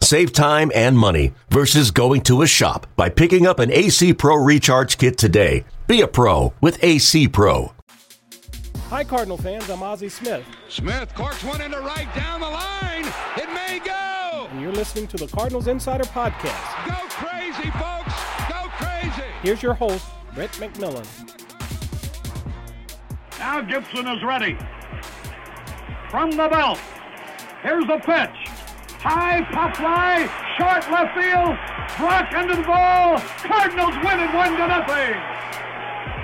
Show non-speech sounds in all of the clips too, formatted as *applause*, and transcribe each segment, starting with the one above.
Save time and money versus going to a shop by picking up an AC Pro Recharge Kit today. Be a pro with AC Pro. Hi, Cardinal fans. I'm Ozzie Smith. Smith corks one into right down the line. It may go. And you're listening to the Cardinals Insider Podcast. Go crazy, folks. Go crazy. Here's your host, Brett McMillan. Now Gibson is ready. From the belt. Here's the pitch. High pop fly, short left field. Brock under the ball. Cardinals win it one to nothing.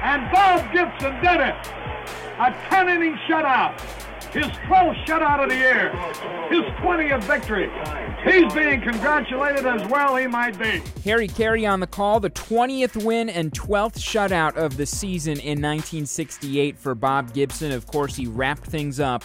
And Bob Gibson did it. A 10 inning shutout. His 12th shutout of the year. His 20th victory. He's being congratulated as well, he might be. Harry Caray on the call, the 20th win and 12th shutout of the season in 1968 for Bob Gibson. Of course, he wrapped things up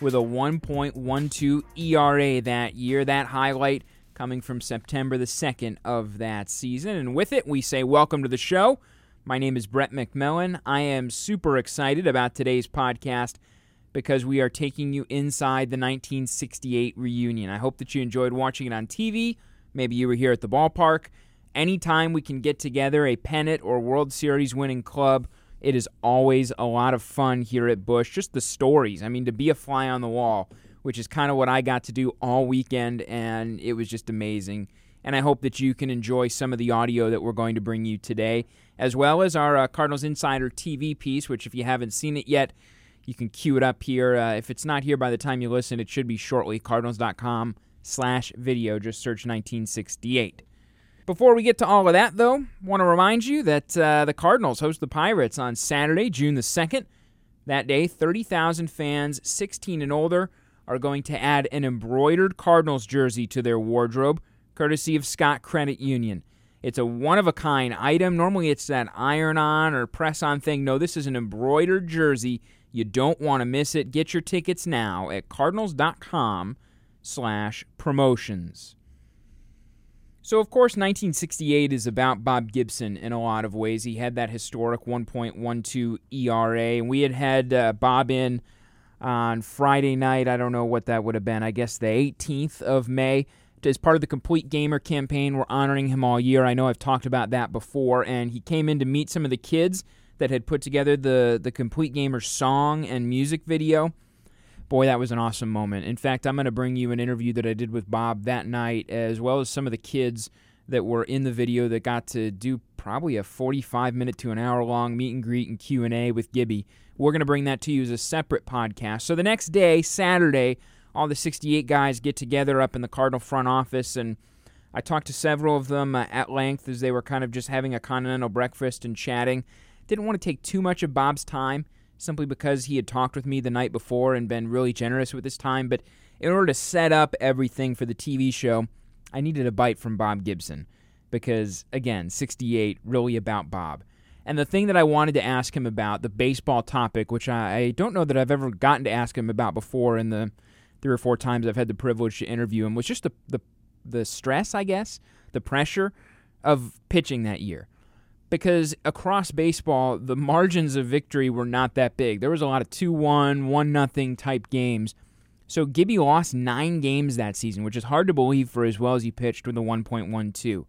with a 1.12 ERA that year. That highlight coming from September the 2nd of that season. And with it, we say welcome to the show. My name is Brett McMillan. I am super excited about today's podcast because we are taking you inside the 1968 reunion. I hope that you enjoyed watching it on TV. Maybe you were here at the ballpark. Anytime we can get together a pennant or World Series winning club, it is always a lot of fun here at Busch. Just the stories. I mean, to be a fly on the wall, which is kind of what I got to do all weekend, and it was just amazing. And I hope that you can enjoy some of the audio that we're going to bring you today as well as our uh, Cardinals Insider TV piece, which, if you haven't seen it yet, you can queue it up here. Uh, if it's not here by the time you listen, it should be shortly. Cardinals.com slash video. Just search 1968. Before we get to all of that, though, want to remind you that uh, the Cardinals host the Pirates on Saturday, June the 2nd. That day, 30,000 fans 16 and older are going to add an embroidered Cardinals jersey to their wardrobe, courtesy of Scott Credit Union. It's a one of a kind item. Normally it's that iron on or press on thing. No, this is an embroidered jersey. You don't want to miss it. Get your tickets now at cardinals.com slash promotions. So, of course, 1968 is about Bob Gibson in a lot of ways. He had that historic 1.12 ERA, and we had had uh, Bob in on Friday night. I don't know what that would have been. I guess the 18th of May as part of the Complete Gamer campaign. We're honoring him all year. I know I've talked about that before, and he came in to meet some of the kids that had put together the the Complete Gamer song and music video. Boy, that was an awesome moment. In fact, I'm going to bring you an interview that I did with Bob that night, as well as some of the kids that were in the video that got to do probably a 45 minute to an hour long meet and greet and Q&A with Gibby. We're going to bring that to you as a separate podcast. So the next day, Saturday, all the 68 guys get together up in the Cardinal front office, and I talked to several of them uh, at length as they were kind of just having a continental breakfast and chatting. Didn't want to take too much of Bob's time, simply because he had talked with me the night before and been really generous with his time, but in order to set up everything for the TV show, I needed a bite from Bob Gibson because, again, 68, really about Bob. And the thing that I wanted to ask him about, the baseball topic, which I, don't know that I've ever gotten to ask him about before in the three or four times I've had the privilege to interview him was just the the the stress, I guess, the pressure of pitching that year. Because across baseball, the margins of victory were not that big. There was a lot of 2 1, 1 nothing type games. So Gibby lost nine games that season, which is hard to believe for as well as he pitched with a 1.12.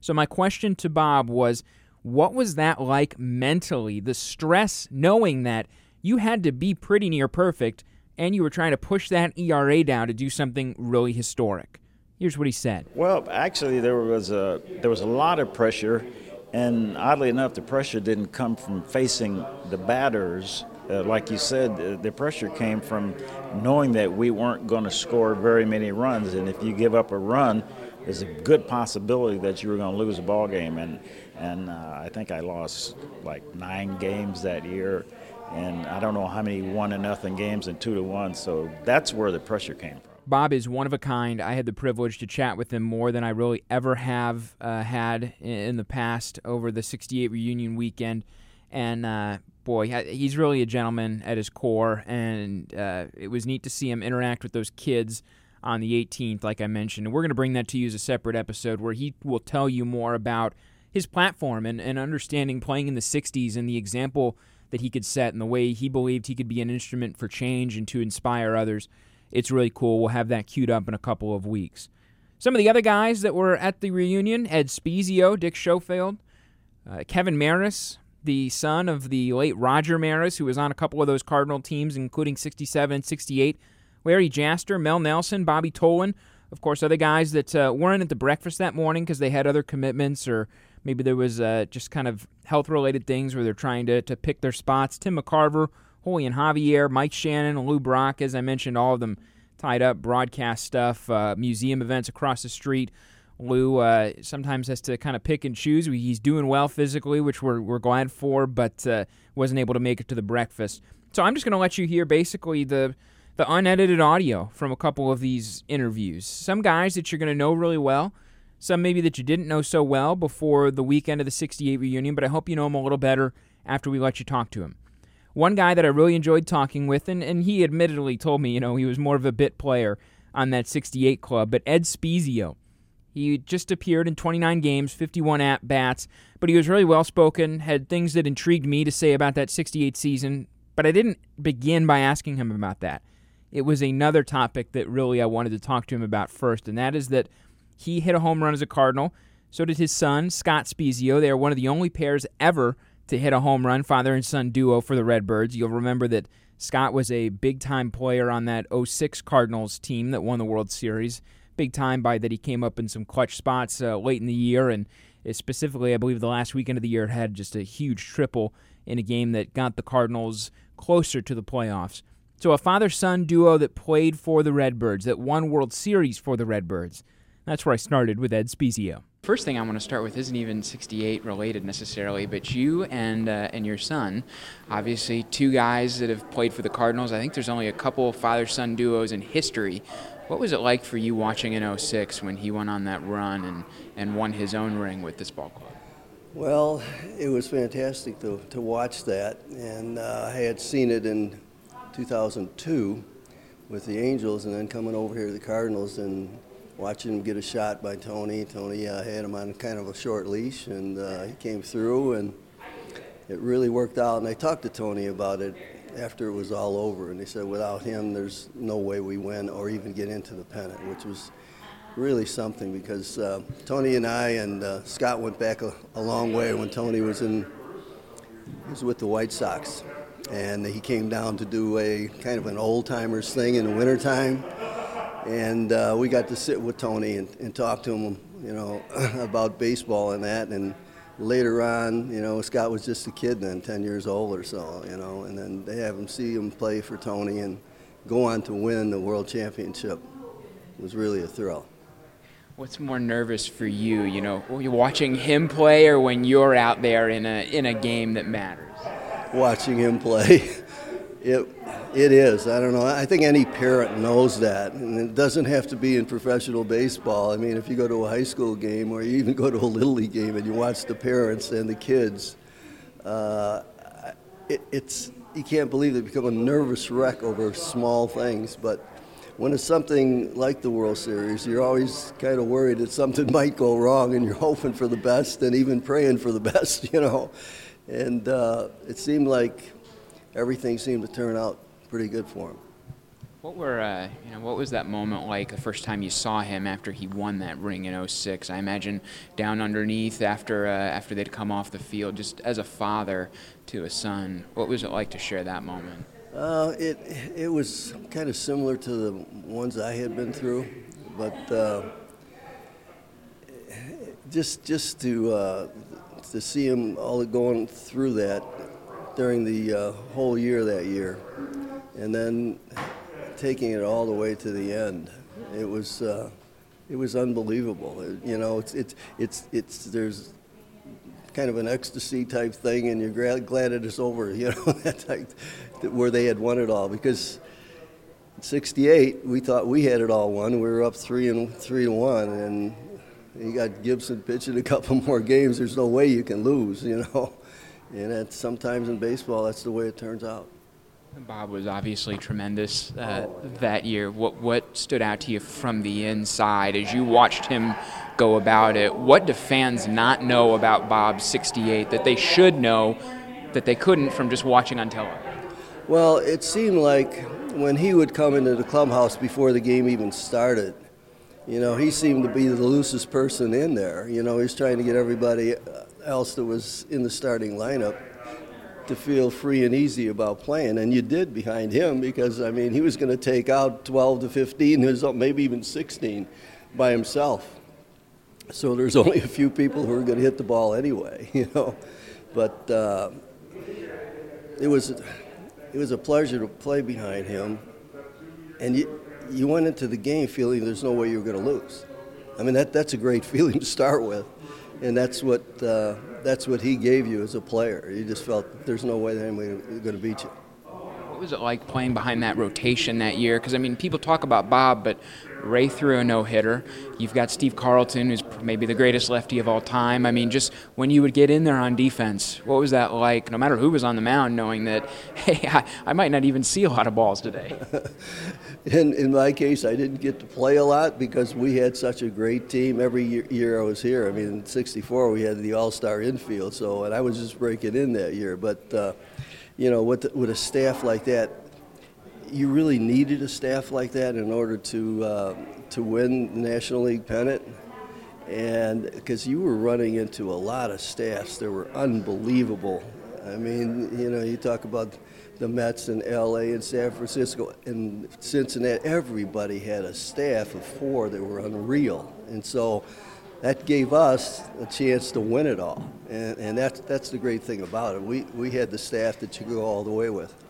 So my question to Bob was what was that like mentally? The stress knowing that you had to be pretty near perfect and you were trying to push that ERA down to do something really historic. Here's what he said. Well, actually, there was a there was a lot of pressure, and oddly enough, the pressure didn't come from facing the batters. Uh, like you said, the, the pressure came from knowing that we weren't going to score very many runs, and if you give up a run, there's a good possibility that you were going to lose a ball game. And and uh, I think I lost like nine games that year and I don't know how many one to nothing games and two to one. So that's where the pressure came from. Bob is one of a kind. I had the privilege to chat with him more than I really ever have uh, had in the past over the 68 reunion weekend. And uh, boy, he's really a gentleman at his core, and uh, it was neat to see him interact with those kids on the 18th, like I mentioned. And we're going to bring that to you as a separate episode where he will tell you more about his platform and, and understanding playing in the 60s and the example that he could set and the way he believed he could be an instrument for change and to inspire others. It's really cool. We'll have that queued up in a couple of weeks. Some of the other guys that were at the reunion Ed Spiezio, Dick Schofield, uh, Kevin Maris, the son of the late Roger Maris, who was on a couple of those Cardinal teams, including 67 and 68. Larry Jaster, Mel Nelson, Bobby Tolan, of course, other guys that uh, weren't at the breakfast that morning because they had other commitments or maybe there was uh, just kind of health related things where they're trying to, to pick their spots. Tim McCarver, Julian Javier, Mike Shannon, Lou Brock, as I mentioned, all of them tied up, broadcast stuff, uh, museum events across the street. Lou uh, sometimes has to kind of pick and choose. He's doing well physically, which we're, we're glad for, but uh, wasn't able to make it to the breakfast. So I'm just going to let you hear basically the the unedited audio from a couple of these interviews. Some guys that you're going to know really well, some maybe that you didn't know so well before the weekend of the 68 reunion, but I hope you know them a little better after we let you talk to him. One guy that I really enjoyed talking with, and, and he admittedly told me, you know, he was more of a bit player on that 68 club, but Ed Spiezio. He just appeared in 29 games, 51 at bats, but he was really well spoken, had things that intrigued me to say about that 68 season, but I didn't begin by asking him about that. It was another topic that really I wanted to talk to him about first, and that is that he hit a home run as a Cardinal. So did his son, Scott Spiezio. They are one of the only pairs ever to hit a home run, father and son duo for the Redbirds. You'll remember that Scott was a big time player on that 06 Cardinals team that won the World Series. Big time by that he came up in some clutch spots uh, late in the year, and specifically, I believe the last weekend of the year had just a huge triple in a game that got the Cardinals closer to the playoffs. So, a father son duo that played for the Redbirds, that won World Series for the Redbirds. That's where I started with Ed Spiezio. First thing I want to start with isn't even 68 related necessarily, but you and uh, and your son, obviously two guys that have played for the Cardinals. I think there's only a couple father-son duos in history. What was it like for you watching in 06 when he went on that run and, and won his own ring with this ball club? Well, it was fantastic to, to watch that, and uh, I had seen it in 2002 with the Angels, and then coming over here to the Cardinals and watching him get a shot by Tony. Tony uh, had him on kind of a short leash, and uh, he came through, and it really worked out. And I talked to Tony about it after it was all over, and he said, without him, there's no way we win or even get into the pennant, which was really something because uh, Tony and I and uh, Scott went back a, a, long way when Tony was in was with the White Sox, and he came down to do a kind of an old timers thing in the wintertime and uh, we got to sit with Tony and, and talk to him, you know, *laughs* about baseball and that. And later on, you know, Scott was just a kid then, 10 years old or so, you know, and then they have him see him play for Tony and go on to win the world championship. It was really a thrill. What's more nervous for you, you know, you're watching him play or when you're out there in a in a game that matters? Watching him play. *laughs* It it is. I don't know. I think any parent knows that, and it doesn't have to be in professional baseball. I mean, if you go to a high school game or you even go to a little league game and you watch the parents and the kids, uh, it, it's you can't believe they become a nervous wreck over small things. But when it's something like the World Series, you're always kind of worried that something *laughs* might go wrong, and you're hoping for the best and even praying for the *laughs* best, you know. And uh, it seemed like everything seemed to turn out pretty good for him. What were uh, you know what was that moment like the first time you saw him after he won that ring in 06? I imagine down underneath after uh, after they'd come off the field, just as a father to a son. What was it like to share that moment? Uh, it it was kind of similar to the ones I had been through, but uh, just just to uh, to see him all going through that during the uh, whole year that year and then taking it all the way to the end. It was uh, it was unbelievable. It, you know, it's it's it's it's there's kind of an ecstasy type thing, and you're glad it is over. *laughs* You know, that type, where they had won it all because. 68, we thought we had it all won. We were up three and three to one, and you got Gibson pitching a couple *laughs* more games. There's no way you can lose, you know. And that sometimes in baseball, that's the way it turns out. Bob was obviously tremendous uh, that year. What what stood out to you from the inside as you watched him go about it? What do fans not know about Bob 68 that they should know that they couldn't from just watching on television? Well, it seemed like when he would come into the clubhouse before the game even started, you know, he seemed to be the loosest person in there. You know, he's trying to get everybody else that was in the starting lineup to feel free and easy about playing, and you did behind him because I mean he was going to take out 12 to 15, maybe even 16 by himself. So there's *laughs* only a few people who are going to hit the ball anyway, *laughs* you know. But uh, it was it was a pleasure to play behind him, and you you went into the game feeling there's no way you were going to lose. I mean that that's a great *laughs* feeling to start with, and that's what. Uh, that's what he gave you as a player. You just felt there's no way that anybody going to beat you. What was it like playing behind that rotation that year? Because I mean, people talk about Bob, but Ray threw a no hitter. You've got Steve Carlton, who's maybe the greatest lefty of all time. I mean, just when you would get in there on defense, what was that like? No matter who was on the mound, knowing that, *laughs* hey, I, I might not even see a lot of balls today. *laughs* in, in my case, I didn't get to play a lot because we had such a great team every year, year I was here. I mean, in '64 we had the All-Star infield, so and I was just breaking in that year. But uh, you know, with with a staff like that, you really needed a staff like that in order to uh, to win the National League pennant, and because you were running into a lot of staffs that were unbelievable. I mean, you know, you talk about the Mets in L.A. and San Francisco and Cincinnati. Everybody had a staff of four that were unreal, and so that gave us a chance to win it all. And, and that's that's the great thing about it. We we had the staff that you go all the way with.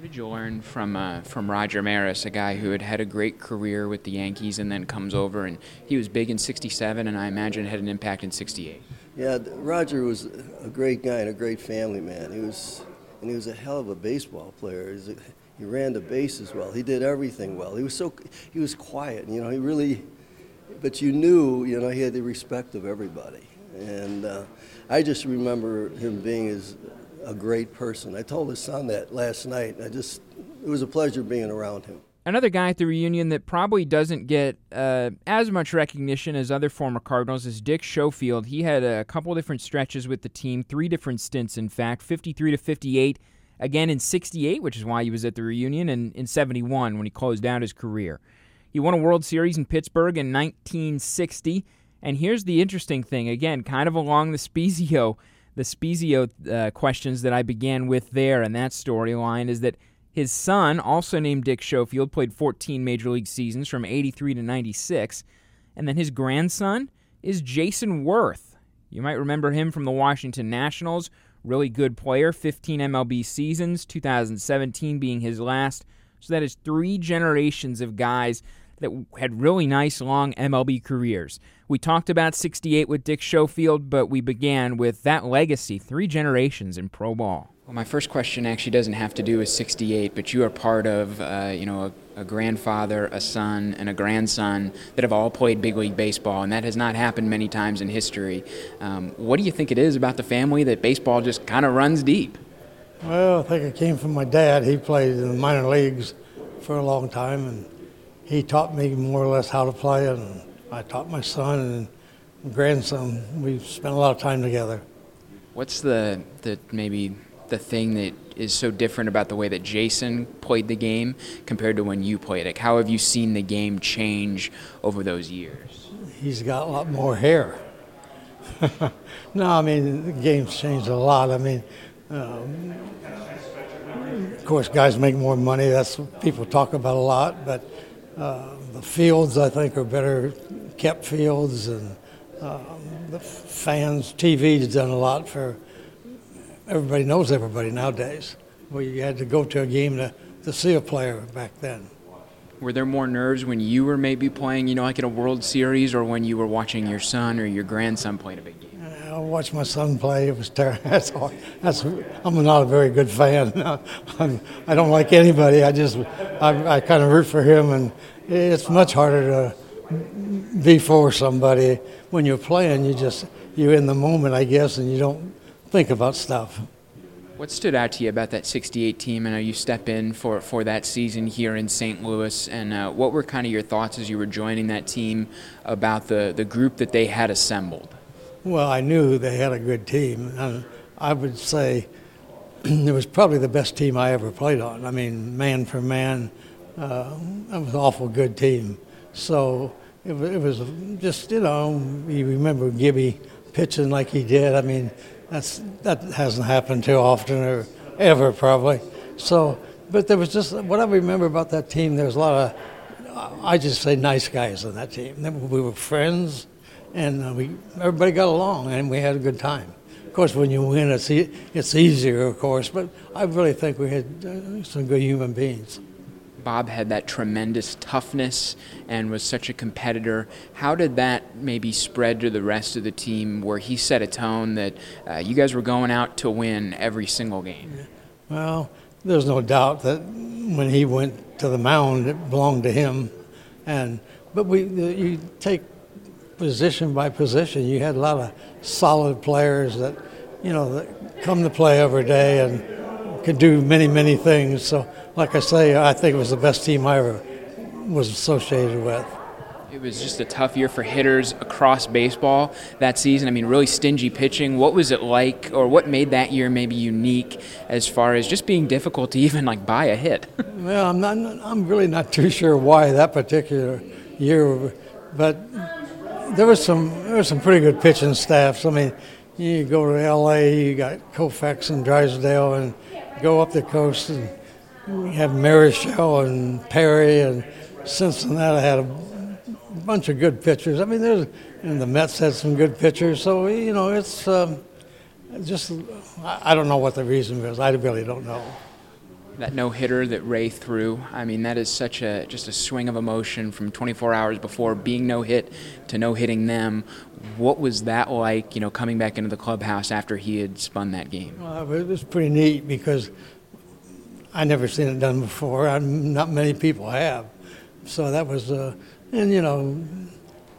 What did you learn from uh, from Roger Maris, a guy who had had a great career with the Yankees and then comes over and he was big in '67 and I imagine had an impact in '68. Yeah, Roger was a great guy and a great family man. He was and he was a hell of a baseball player. He, a, he ran the bases well. He did everything well. He was so he was quiet. You know, he really, but you knew, you know, he had the respect of everybody. And uh, I just remember him being as a great person. I told his son that last night. I just, it was a pleasure being around him. Another guy at the reunion that probably doesn't get uh, as much recognition as other former Cardinals is Dick Schofield. He had a couple different stretches with the team, three different stints, in fact, 53 to 58, again in 68, which is why he was at the reunion, and in 71 when he closed out his career. He won a World Series in Pittsburgh in 1960. And here's the interesting thing again, kind of along the Spiezio the Spiezio uh, questions that I began with there and that storyline is that his son, also named Dick Schofield, played 14 major league seasons from 83 to 96. And then his grandson is Jayson Werth. You might remember him from the Washington Nationals. Really good player, 15 MLB seasons, 2017 being his last. So that is three generations of guys that had really nice long MLB careers. We talked about 68 with Dick Schofield, but we began with that legacy, three generations in pro ball. Well, my first question actually doesn't have to do with 68, but you are part of, uh, you know, a, a, grandfather, a son, and a grandson that have all played big league baseball, and that has not happened many times in history. Um, what do you think it is about the family that baseball just kind of runs deep? Well, I think it came from my dad. He played in the minor leagues for a long time, and he taught me more or less how to play, and I taught my son and grandson. We've spent a lot of time together. What's the the maybe the thing that is so different about the way that Jayson played the game compared to when you played it? How have you seen the game change over those years? He's got a lot more hair. *laughs* no, I mean the game's changed a lot. I mean, um, of course, guys make more money. That's what people talk about a lot, but uh, the fields, I think, are better kept fields, and um, the fans, TV's done a lot for everybody knows everybody nowadays. Well, you had to go to a game to, to see a player back then. Were there more nerves when you were maybe playing, you know, like in a World Series, or when you were watching your son or your grandson play a big game? I watched my son play. It was terrible. *laughs* That's, all, that's I'm not a very good fan. *laughs* I don't like anybody. I just I, I kind of root for him, and it's much harder to be for somebody when you're playing. You just you're in the moment, I guess, and you don't think about stuff. What stood out to you about that 68 team? I know you step in for, for that season here in St. Louis, and uh, what were kind of your thoughts as you were joining that team about the, the group that they had assembled? Well, I knew they had a good team. And I would say *clears throat* it was probably the best team I ever played on. I mean, man for man, uh, it was an awful good team. So it, it was just, you know, you remember Gibby pitching like he did. I mean, that's that hasn't happened too often or ever probably. So, but there was just what I remember about that team. There was a lot of, I just say, nice guys on that team. We were friends, and uh, we everybody got along, and we had a good time. Of course, when you win, it's e- it's easier, of course. But I really think we had uh, some good human beings. Bob had that tremendous toughness and was such a competitor. How did that maybe spread to the rest of the team where he set a tone that uh, you guys were going out to win every single game? Well, there's no doubt that when he went to the mound, it belonged to him. And but we you take position by position. You had a lot of solid players that you know that come to play every day and can do many many things. So like I say, I think it was the best team I ever was associated with. It was just a tough year for hitters across baseball that season. I mean, really stingy pitching. What was it like, or what made that year maybe unique as far as just being difficult to *laughs* even like buy a hit? well, I'm not. I'm really not too sure why that particular year, but there was some there was some pretty good pitching staffs. I mean, you go to L.A., you got Koufax and Drysdale, and go up the coast and we have Marichal and Perry and Cincinnati had a bunch of good pitchers. I mean, there's and the Mets had some good pitchers. So you know, it's um, just I don't know what the reason is. I really don't know. That no hitter that Ray threw. I mean, that is such a just a swing of emotion from 24 hours before being no hit to no hitting them. What was that like? You know, coming back into the clubhouse after he had spun that game. Well, it was pretty neat because I never seen it done before. I, not many people have. So that was, uh, and you know,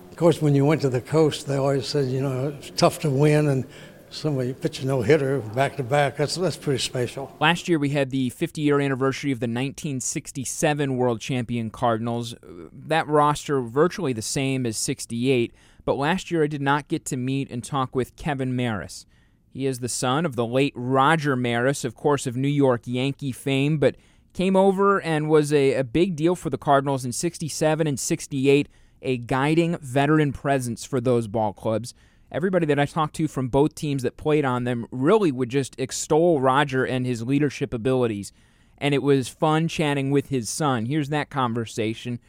of course, when you went to the coast, they always said, you know, it's tough to win, and somebody pitch a no hitter back to back. That's that's pretty special. Last year, we had the 50 year anniversary of the 1967 World Champion Cardinals. That roster virtually the same as 68. But last year, I did not get to meet and talk with Kevin Maris. He is the son of the late Roger Maris, of course, of New York Yankee fame, but came over and was a, a big deal for the Cardinals in 67 and 68, a guiding veteran presence for those ball clubs. Everybody that I talked to from both teams that played on them really would just extol Roger and his leadership abilities. And it was fun chatting with his son. Here's that conversation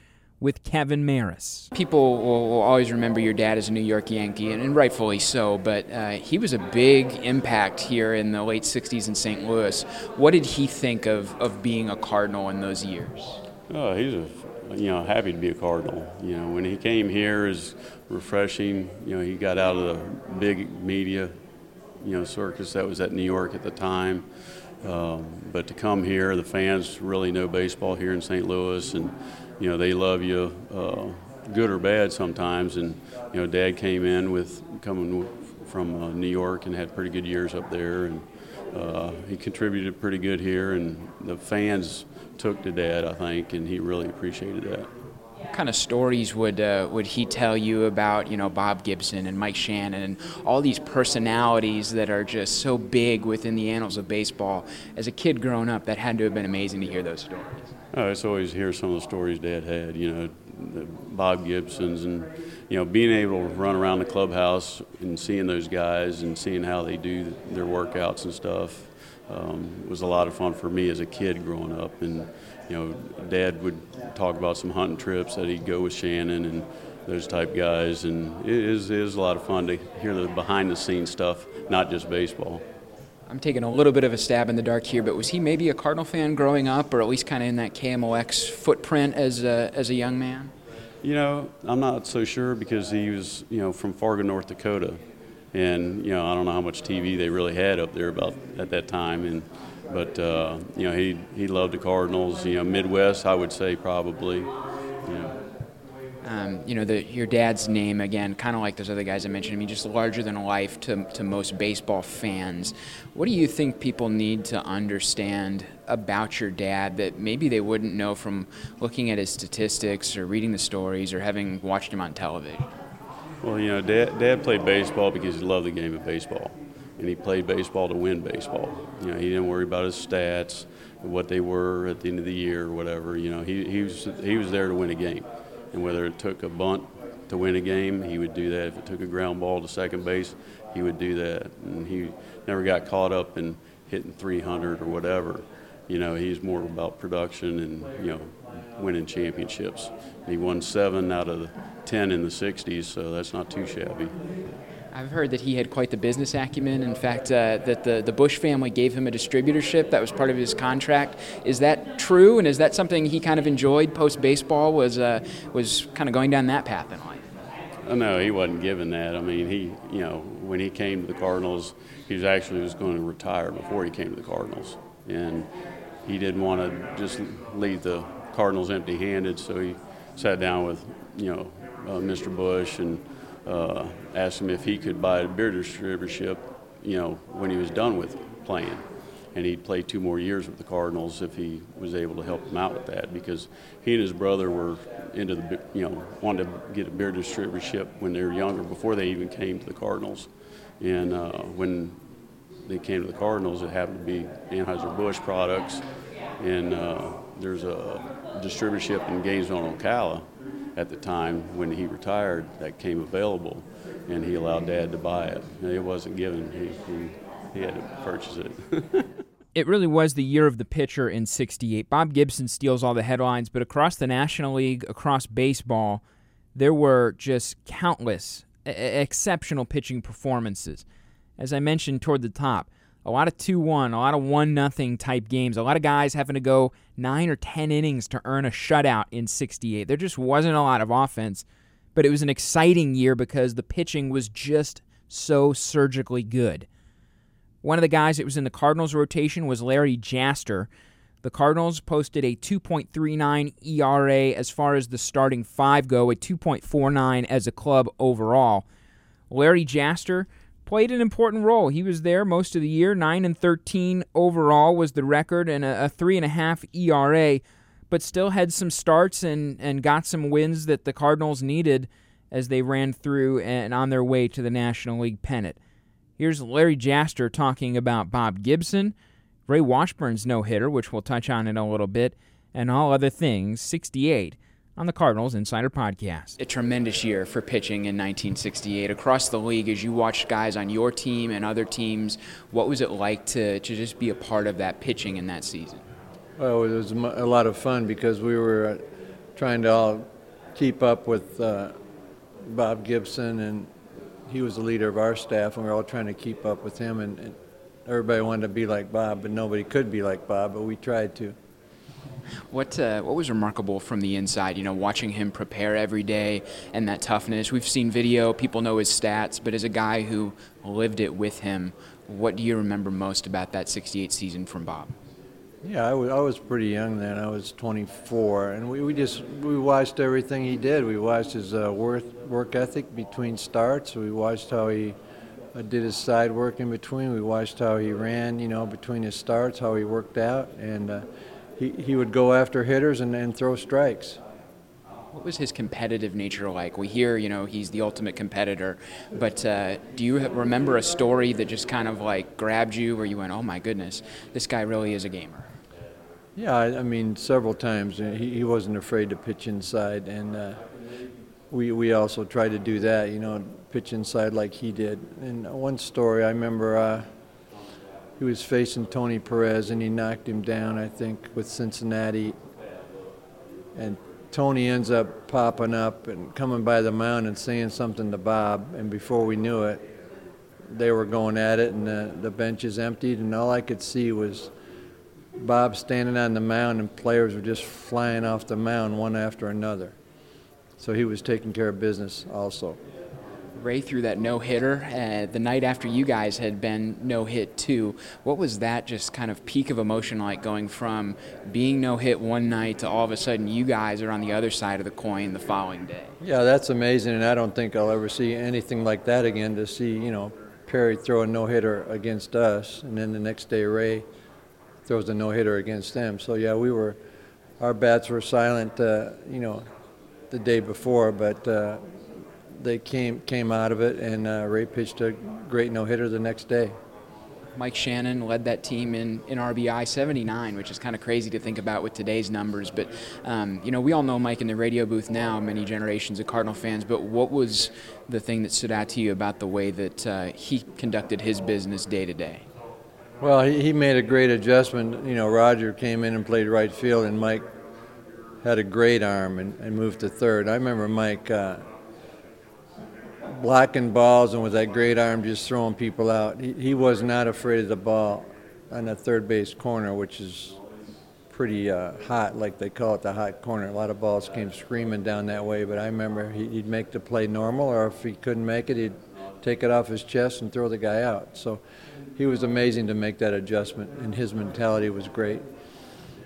with Kevin Maris. People will, will, always remember your dad as a New York Yankee, and, and rightfully so, but uh, he was a big impact here in the late 60s in St. Louis. What did he think of, of being a Cardinal in those years? Oh, he's a you know happy to be a Cardinal. You know, when he came here is refreshing. You know, he got out of the big media, you know, circus that was at New York at the time. Um, but to come here, the fans really know baseball here in St. Louis, and you know they love you, uh, good or bad sometimes. And you know, Dad came in with coming from uh, New York and had pretty good years up there, and uh, he contributed pretty good here. And the fans took to Dad, I think, and he really appreciated that. What kind of stories would uh, would he tell you about you know Bob Gibson and Mike Shannon and all these personalities that are just so big within the annals of baseball? As a kid growing up, that had to have been amazing to hear those stories. Oh, it's always hear some of the stories Dad had. You know, Bob Gibson's and you know being able to run around the clubhouse and seeing those guys and seeing how they do their workouts and stuff um, was a lot of fun for me as a kid growing up and you know, Dad would talk about some hunting trips that he'd go with Shannon and those type guys, and it is, it is a lot of fun to hear the behind the scenes stuff, not just baseball. I'm taking a little bit of a stab in the dark here, but was he maybe a Cardinal fan growing up, or at least kind of in that KMOX footprint as a, as a young man? You know, I'm not so sure because he was, you know, from Fargo, North Dakota, and you know, I don't know how much TV they really had up there about at that time, and but uh, you know, he he loved the Cardinals. You know, Midwest, I would say probably. You know. um, you know, the, your dad's name again, kind of like those other guys I mentioned. I mean, just larger than life to, to most baseball fans. What do you think people need to understand about your dad that maybe they wouldn't know from looking at his statistics or reading the stories or having watched him on television? Well, you know, Dad, Dad played baseball because he loved the game of baseball, and he played baseball to win baseball. You know, he didn't worry about his stats, what they were at the end of the year or whatever. You know, he, he was he was there to win a game and whether it took a bunt to win a game, he would do that. If it took a ground ball to second base, he would do that. And he never got caught up in hitting 300 or whatever. You know, he's more about production and you know winning championships. He won seven out of 10 in the 60s, so that's not too shabby. I've heard that he had quite the business acumen. In fact, uh, that the, the Busch family gave him a distributorship that was part of his contract. Is that true? And is that something he kind of enjoyed post baseball? Was uh, was kind of going down that path in life? Oh, no, he wasn't given that. I mean, he you know when he came to the Cardinals, he was actually was going to retire before he came to the Cardinals, and he didn't want to just leave the Cardinals empty-handed. So he sat down with you know uh, Mr. Busch and uh, asked him if he could buy a beer distributorship, you know, when he was done with playing. And he'd play two more years with the Cardinals if he was able to help him out with that because he and his brother were into the, you know, wanted to get a beer distributorship when they were younger before they even came to the Cardinals. And uh, when they came to the Cardinals, it happened to be Anheuser-Busch products. And uh, there's a distributorship in Gainesville, Ocala at the time when he retired that came available, and he allowed Dad to buy it. It wasn't given; he, he, he had to purchase it. *laughs* it really was the year of the pitcher in 68. Bob Gibson steals all the headlines, but across the National League, across baseball, there were just countless exceptional pitching performances. As I mentioned toward the top, a lot of 2 1, a lot of 1 nothing type games, a lot of guys having to go 9 or 10 innings to earn a shutout in 68. There just wasn't a lot of offense, but it was an exciting year because the pitching was just so surgically good. One of the guys that was in the Cardinals rotation was Larry Jaster. The Cardinals posted a 2.39 ERA as far as the starting five go, a 2.49 as a club overall. Larry Jaster played an important role. He was there most of the year. Nine and thirteen overall was the record, and a, a three and a half ERA, but still had some starts and and got some wins that the Cardinals needed as they ran through and on their way to the National League pennant. Here's Larry Jaster talking about Bob Gibson, Ray Washburn's no hitter, which we'll touch on in a little bit, and all other things. 68 on the Cardinals Insider Podcast. A tremendous year for pitching in 1968 across the league as you watched guys on your team and other teams. What was it like to, to just be a part of that pitching in that season? Well, it was a lot of fun because we were uh, trying to all keep up with uh, Bob Gibson, and he was the leader of our staff, and we were all trying to keep up with him. And, and everybody wanted to be like Bob, but nobody could be like Bob, but we tried to. What uh, what was remarkable from the inside? You know, watching him prepare every day and that toughness. We've seen video, people know his stats, but as a guy who lived it with him, what do you remember most about that '68 season from Bob? Yeah, I was, I was pretty young then. I was 24, and we, we just we watched everything he did. We watched his uh, work work ethic between starts. We watched how he uh, did his side work in between. We watched how he ran, you know, between his starts, how he worked out, and uh, he, he would go after hitters and, and throw strikes. What was his competitive nature like? We hear, you know, he's the ultimate competitor, but uh, do you remember a story that just kind of like grabbed you where you went, oh my goodness, this guy really is a gamer? Yeah, I, I mean, several times. He, he wasn't afraid to pitch inside, and uh, we, we also tried to do that, you know, pitch inside like he did. And one story I remember, uh, he was facing Tony Perez and he knocked him down, I think, with Cincinnati. And Tony ends up popping up and coming by the mound and saying something to Bob. And before we knew it, they were going at it, and the, the benches emptied. And all I could see was Bob standing on the mound, and players were just flying off the mound one after another. So he was taking care of business also. Ray threw that no hitter uh, the night after you guys had been no hit too. What was that just kind of peak of emotion like going from being no hit one night to all of a sudden you guys are on the other side of the coin the following day? Yeah, that's amazing, and I don't think I'll ever see anything like that again. To see you know Perry throw a no hitter against us, and then the next day Ray throws a no hitter against them. So yeah, we were our bats were silent, uh, you know, the day before, but. Uh, they came came out of it, and uh, Ray pitched a great no hitter the next day. Mike Shannon led that team in, in RBI 79, which is kind of crazy to think about with today's numbers. But, um, you know, we all know Mike in the radio booth now, many generations of Cardinal fans. But what was the thing that stood out to you about the way that uh, he conducted his business day to day? Well, he, he made a great adjustment. You know, Roger came in and played right field, and Mike had a great arm and, and moved to third. I remember Mike. Uh, blocking balls and with that great arm just throwing people out. He, he was not afraid of the ball on the third base corner, which is pretty uh, hot, like they call it the hot corner. A lot of balls came screaming down that way, but I remember he'd make the play normal, or if he couldn't make it, he'd take it off his chest and throw the guy out. So he was amazing to make that adjustment, and his mentality was great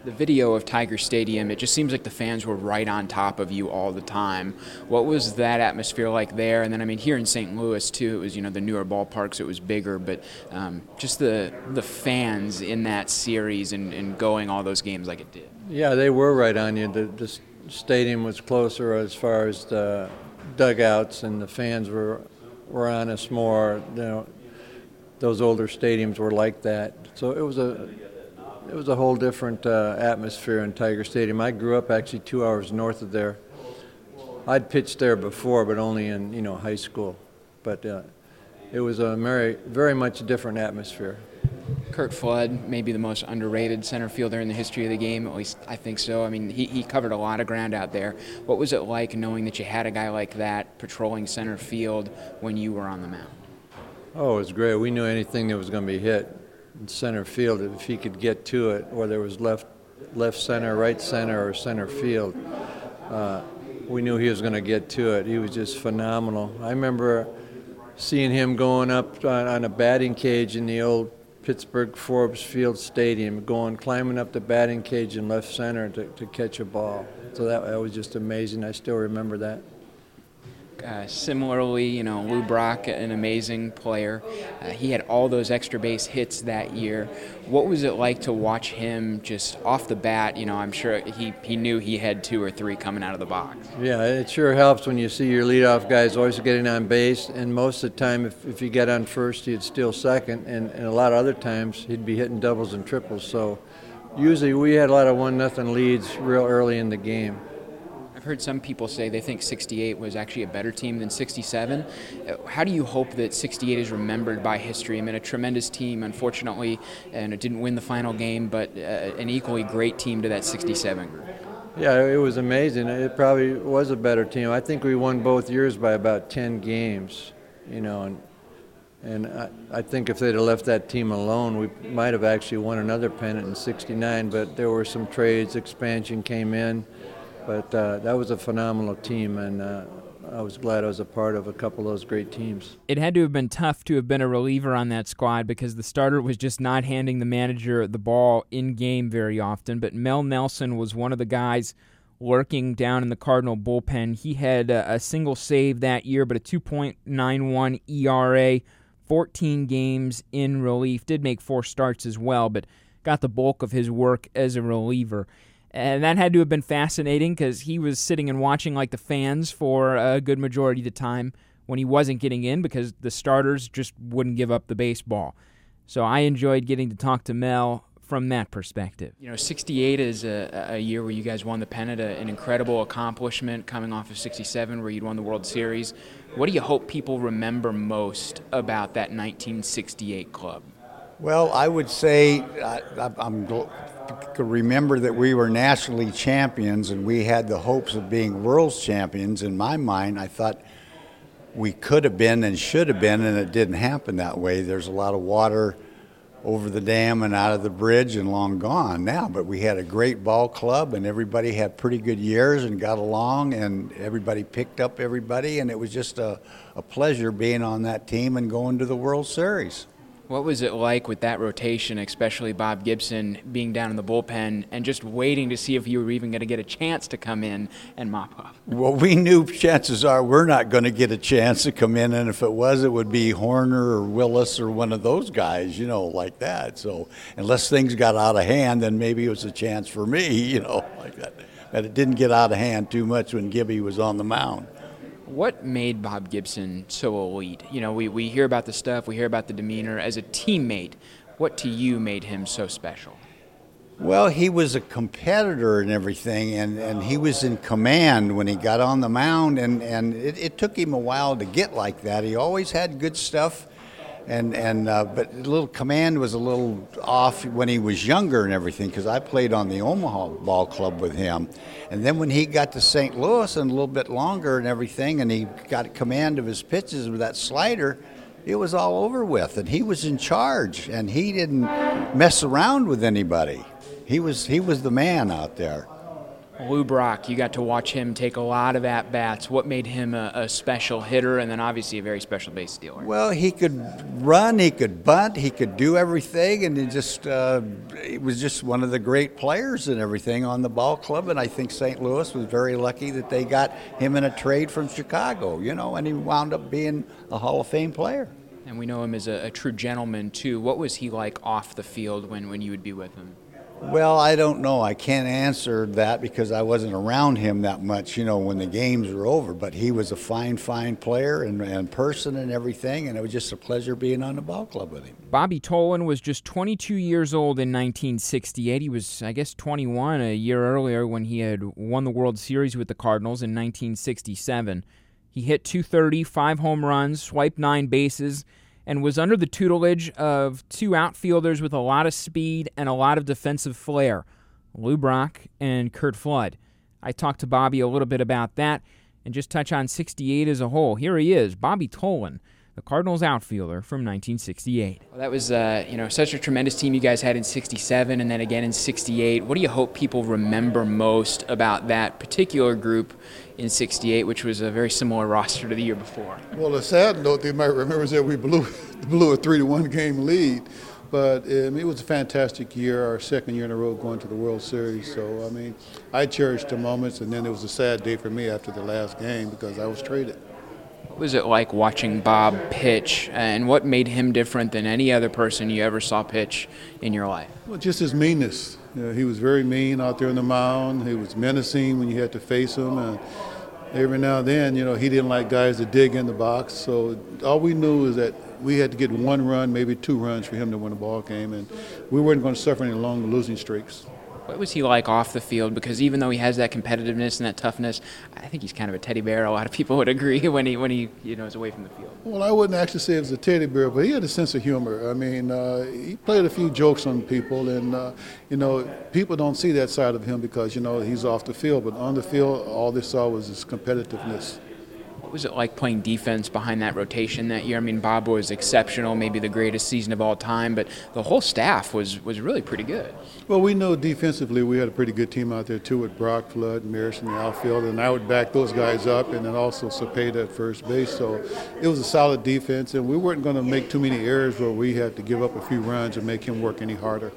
the video of Tiger Stadium, it just seems like the fans were right on top of you all the time. What was that atmosphere like there? And then, I mean, here in St. Louis too, it was you know the newer ballparks, it was bigger, but um, just the the fans in that series and, and going all those games like it did. Yeah, they were right on you. The, the stadium was closer as far as the dugouts, and the fans were were on us more. You know, those older stadiums were like that. So it was a it was a whole different uh, atmosphere in Tiger Stadium. I grew up actually two hours north of there. I'd pitched there before, but only in you know high school. But uh, it was a very, very much different atmosphere. Curt Flood, maybe the most underrated center fielder in the history of the game, at least I think so. I mean, he, he covered a lot of ground out there. What was it like knowing that you had a guy like that patrolling center field when you were on the mound? Oh, it was great. We knew anything that was going to be hit in center field if he could get to it, whether it was left, left center, right center, or center field. Uh, we knew he was going to get to it. He was just phenomenal. I remember seeing him going up on, on a batting cage in the old Pittsburgh Forbes Field Stadium, going climbing up the batting cage in left center to, to catch a ball. So that, that was just amazing. I still remember that. Uh, similarly, you know, Lou Brock, an amazing player. Uh, he had all those extra base hits that year. What was it like to watch him just off the bat? You know, I'm sure he, he knew he had two or three coming out of the box. Yeah, it sure helps when you see your leadoff guys always getting on base. And most of the time, if, if you get on first, he'd steal second. And, and a lot of other times, he'd be hitting doubles and triples. So usually we had a lot of one nothing leads real early in the game heard some people say they think 68 was actually a better team than 67. Uh, how do you hope that 68 is remembered by history? I mean, a tremendous team, unfortunately, and it didn't win the final game, but uh, an equally great team to that 67 group. Yeah, it was amazing. It probably was a better team. I think we won both years by about 10 games, you know, and and I, I, think if they'd have left that team alone, we might have actually won another pennant in '69. But there were some trades, expansion came in, but uh, that was a phenomenal team, and uh, I was glad I was a part of a couple of those great teams. It had to have been tough to have been a reliever on that squad because the starter was just not handing the manager the ball in game very often. But Mel Nelson was one of the guys lurking down in the Cardinal bullpen. He had a, a single save that year, but a 2.91 ERA, 14 games in relief. Did make four starts as well, but got the bulk of his work as a reliever. And that had to have been fascinating because he was sitting and watching like the fans for a good majority of the time when he wasn't getting in because the starters just wouldn't give up the baseball. So I enjoyed getting to talk to Mel from that perspective. You know, 68 is a, a year where you guys won the pennant, a, an incredible accomplishment coming off of 67 where you'd won the World Series. What do you hope people remember most about that 1968 club? Well, I would say uh, I, am remember that we were nationally champions and we had the hopes of being world champions. In my mind, I thought we could have been and should have been, and it didn't happen that way. There's a lot of water over the dam and out of the bridge and long gone now. But we had a great ball club, and everybody had pretty good years and got along, and everybody picked up everybody, and it was just a, a pleasure being on that team and going to the World Series. What was it like with that rotation, especially Bob Gibson being down in the bullpen and just waiting to see if you were even going to get a chance to come in and mop up? Well, we knew chances are we're not going to get a chance to come in, and if it was, it would be Hoerner or Willis or one of those guys, you know, like that. So, unless things got out of hand, then maybe it was a chance for me, *laughs* you know, like that. But it didn't get out of hand too much when Gibby was on the mound. What made Bob Gibson so elite? You know, we, we hear about the stuff, we hear about the demeanor. As a teammate, what to you made him so special? Well, he was a competitor and everything, and, and he was in command when he got on the mound, and, and it, it took him a while to get like that. He always had good stuff and and uh, but little command was a little off when he was younger and everything because I played on the Omaha Ball Club with him, and then when he got to St. Louis and a little bit longer and everything, and he got command of his pitches with that slider, it was all over with, and he was in charge, and he didn't mess around with anybody. He was he was the man out there. Lou Brock, you got to watch him take a lot of at bats. What made him a, a, special hitter and then obviously a very special base stealer? Well, he could run, he could bunt, he could do everything, and he just uh, he was just one of the great players and everything on the ball club. And I think St. Louis was very lucky that they got him in a trade from Chicago, you know, and he wound up being a Hall of Fame player. And we know him as a, a true gentleman too. What was he like off the field when, when you would be with him? Well, I don't know. I can't answer that because I wasn't around him that much, you know, when the games were over. But he was a fine, fine player and, and person and everything, and it was just a pleasure being on the ball club with him. Bobby Tolan was just 22 years old in 1968. He was, I guess, 21 a year earlier when he had won the World Series with the Cardinals in 1967. He hit 230, five home runs, swiped nine bases and was under the tutelage of two outfielders with a lot of speed and a lot of defensive flair, Lou Brock and Curt Flood. I talked to Bobby a little bit about that and just touch on 68 as a whole. Here he is, Bobby Tolan the Cardinals outfielder from 1968. Well, that was, uh, you know, such a tremendous team you guys had in 67 and then again in 68. What do you hope people remember most about that particular group in 68, which was a very similar roster to the year before? Well, a sad note they might remember is that we blew, *laughs* blew a 3 to 1 game lead. But um, it was a fantastic year, our second year in a row going to the World Series. So, I mean, I cherished the moments, and then it was a sad day for me after the last game because I was traded. What was it like watching Bob pitch, and what made him different than any other person you ever saw pitch in your life? Well, just his meanness. You know, he was very mean out there on the mound. He was menacing when you had to face him, and every now and then, you know, he didn't like guys to dig in the box. So all we knew is that we had to get one run, maybe two runs for him to win a ball game, and we weren't going to suffer any long losing streaks. What was he like off the field? Because even though he has that competitiveness and that toughness, I think he's kind of a teddy bear. A lot of people would agree *laughs* when he when he you know is away from the field. Well, I wouldn't actually say it was a teddy bear, but he had a sense of humor. I mean, uh, he played a few jokes on people, and uh, you know, people don't see that side of him because you know he's off the field. But on the field, all they saw was his competitiveness. Was it like playing defense behind that rotation that year? I mean, Bob was exceptional, maybe the greatest season of all time, but the whole staff was was really pretty good. Well, we know defensively we had a pretty good team out there too with Brock, Flood, Maris in the outfield, and I would back those guys up, and then also Cepeda at first base. So it was a solid defense, and we weren't going to make too many errors where we had to give up a few runs and make him work any harder.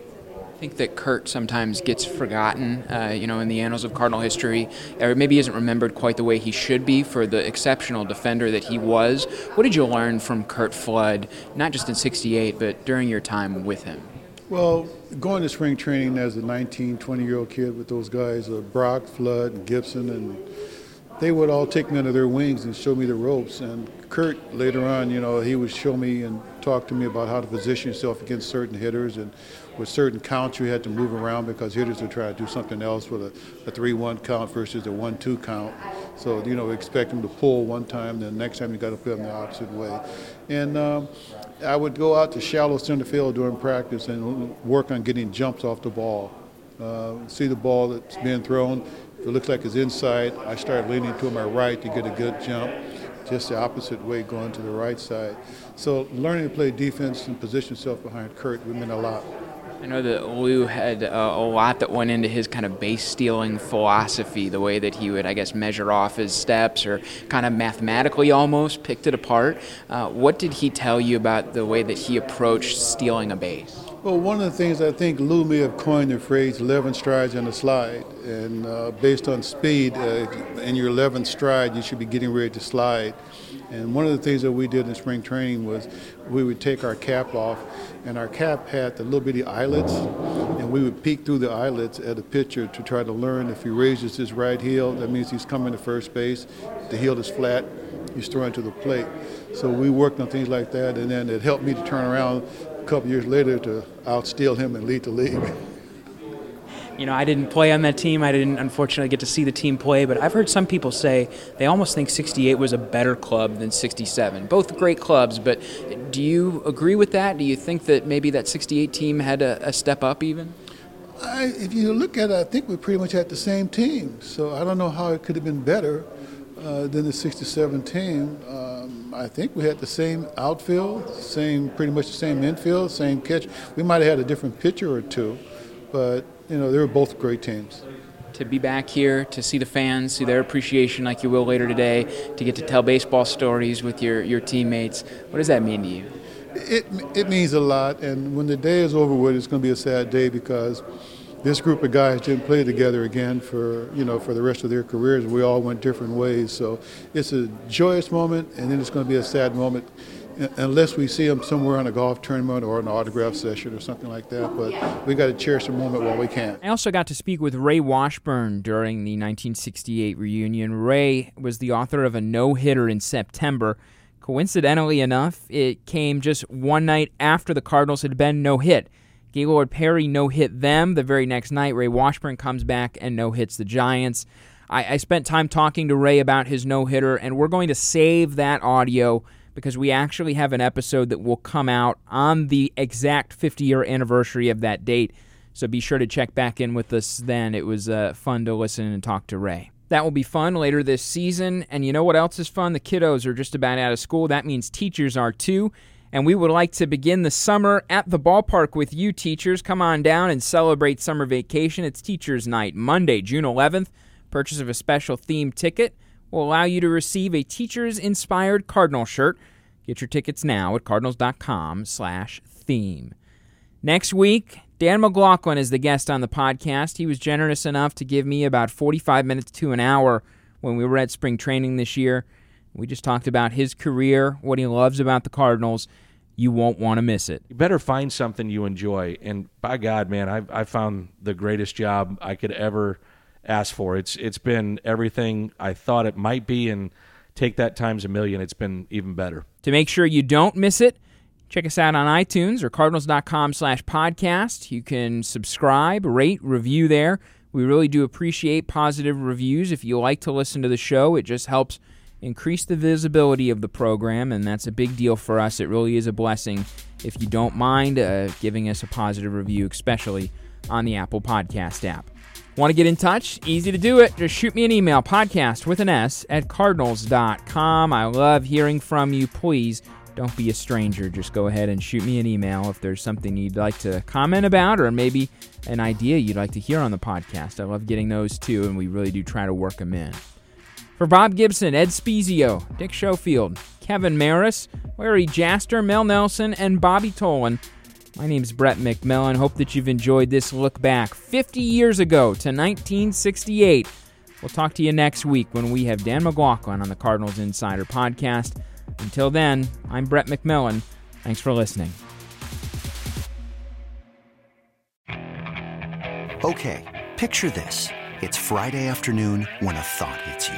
I think that Curt sometimes gets forgotten, uh, you know, in the annals of Cardinal history, or maybe isn't remembered quite the way he should be for the exceptional defender that he was. What did you learn from Curt Flood, not just in '68, but during your time with him? Well, going to spring training as a 19, 20 year old kid with those guys, uh, Brock, Flood, and Gibson, and they would all take me under their wings and show me the ropes. And Curt, later on, you know, he would show me and talk to me about how to position yourself against certain hitters. And with certain counts, you had to move around because hitters would try to do something else with a, a 3 1 count versus a 1 2 count. So, you know, expect them to pull one time, then the next time you got to play them the opposite way. And um, I would go out to shallow center field during practice and work on getting jumps off the ball. Uh, see the ball that's being thrown. If it looks like it's inside, I start leaning to my right to get a good jump just the opposite way, going to the right side. So learning to play defense and position yourself behind Curt would mean a lot. I know that Lou had uh, a lot that went into his kind of base stealing philosophy, the way that he would, I guess, measure off his steps or kind of mathematically almost picked it apart. Uh, what did he tell you about the way that he approached stealing a base? Well, one of the things I think Lou may have coined the phrase 11 strides on a slide. And uh, based on speed, uh, in your 11th stride, you should be getting ready to slide. And one of the things that we did in spring training was we would take our cap off, and our cap had the little bitty eyelets, and we would peek through the eyelets at a pitcher to try to learn if he raises his right heel, that means he's coming to first base. The heel is flat, he's throwing to the plate. So we worked on things like that, and then it helped me to turn around couple years later to outsteal him and lead the league. you know, I didn't play on that team. I didn't unfortunately get to see the team play, but I've heard some people say they almost think 68 was a better club than 67. Both great clubs, but do you agree with that? Do you think that maybe that 68 team had a, a step up even? I, if you look at it, I think we pretty much had the same team. So I don't know how it could have been better uh, than the 67 team. Um, I think we had the same outfield, same pretty much the same infield, same catch. We might have had a different pitcher or two, but you know, they were both great teams. To be back here, to see the fans, see their appreciation like you will later today, to get to tell baseball stories with your, your teammates, what does that mean to you? It, it means a lot, and when the day is over with, it's going to be a sad day because this group of guys didn't play together again for you know for the rest of their careers. We all went different ways, so it's a joyous moment, and then it's going to be a sad moment unless we see them somewhere on a golf tournament or an autograph session or something like that. But we got to cherish the moment while we can. I also got to speak with Ray Washburn during the 1968 reunion. Ray was the author of a no hitter in September. Coincidentally enough, it came just one night after the Cardinals had been no hit. Gaylord Perry no hit them. The very next night, Ray Washburn comes back and no hits the Giants. I, I spent time talking to Ray about his no hitter, and we're going to save that audio because we actually have an episode that will come out on the exact 50 year anniversary of that date. So be sure to check back in with us then. It was uh, fun to listen and talk to Ray. That will be fun later this season. And you know what else is fun? The kiddos are just about out of school. That means teachers are too. And we would like to begin the summer at the ballpark with you, teachers. Come on down and celebrate summer vacation. It's Teachers Night, Monday, June 11th. Purchase of a special theme ticket will allow you to receive a teacher's inspired Cardinal shirt. Get your tickets now at cardinals.com slash theme. Next week, Dan McLaughlin is the guest on the podcast. He was generous enough to give me about 45 minutes to an hour when we were at spring training this year. We just talked about his career, what he loves about the Cardinals. You won't want to miss it. You better find something you enjoy. And by God, man, I've, I found the greatest job I could ever – ask for. It's it's been everything I thought it might be, and take that times a million. It's been even better. To make sure you don't miss it, check us out on iTunes or cardinals.com slash podcast. You can subscribe, rate, review there. We really do appreciate positive reviews. If you like to listen to the show, it just helps increase the visibility of the program, and that's a big deal for us. It really is a blessing if you don't mind uh, giving us a positive review, especially on the Apple Podcast app. Want to get in touch? Easy to do it. Just shoot me an email, podcast with an S at cardinals.com. I love hearing from you. Please don't be a stranger. Just go ahead and shoot me an email if there's something you'd like to comment about or maybe an idea you'd like to hear on the podcast. I love getting those too, and we really do try to work them in. For Bob Gibson, Ed Spiezio, Dick Schofield, Kevin Maris, Larry Jaster, Mel Nelson, and Bobby Tolan, my name is Brett McMillan. Hope that you've enjoyed this look back 50 years ago to 1968. We'll talk to you next week when we have Dan McLaughlin on the Cardinals Insider Podcast. Until then, I'm Brett McMillan. Thanks for listening. Okay, picture this. It's Friday afternoon when a thought hits you.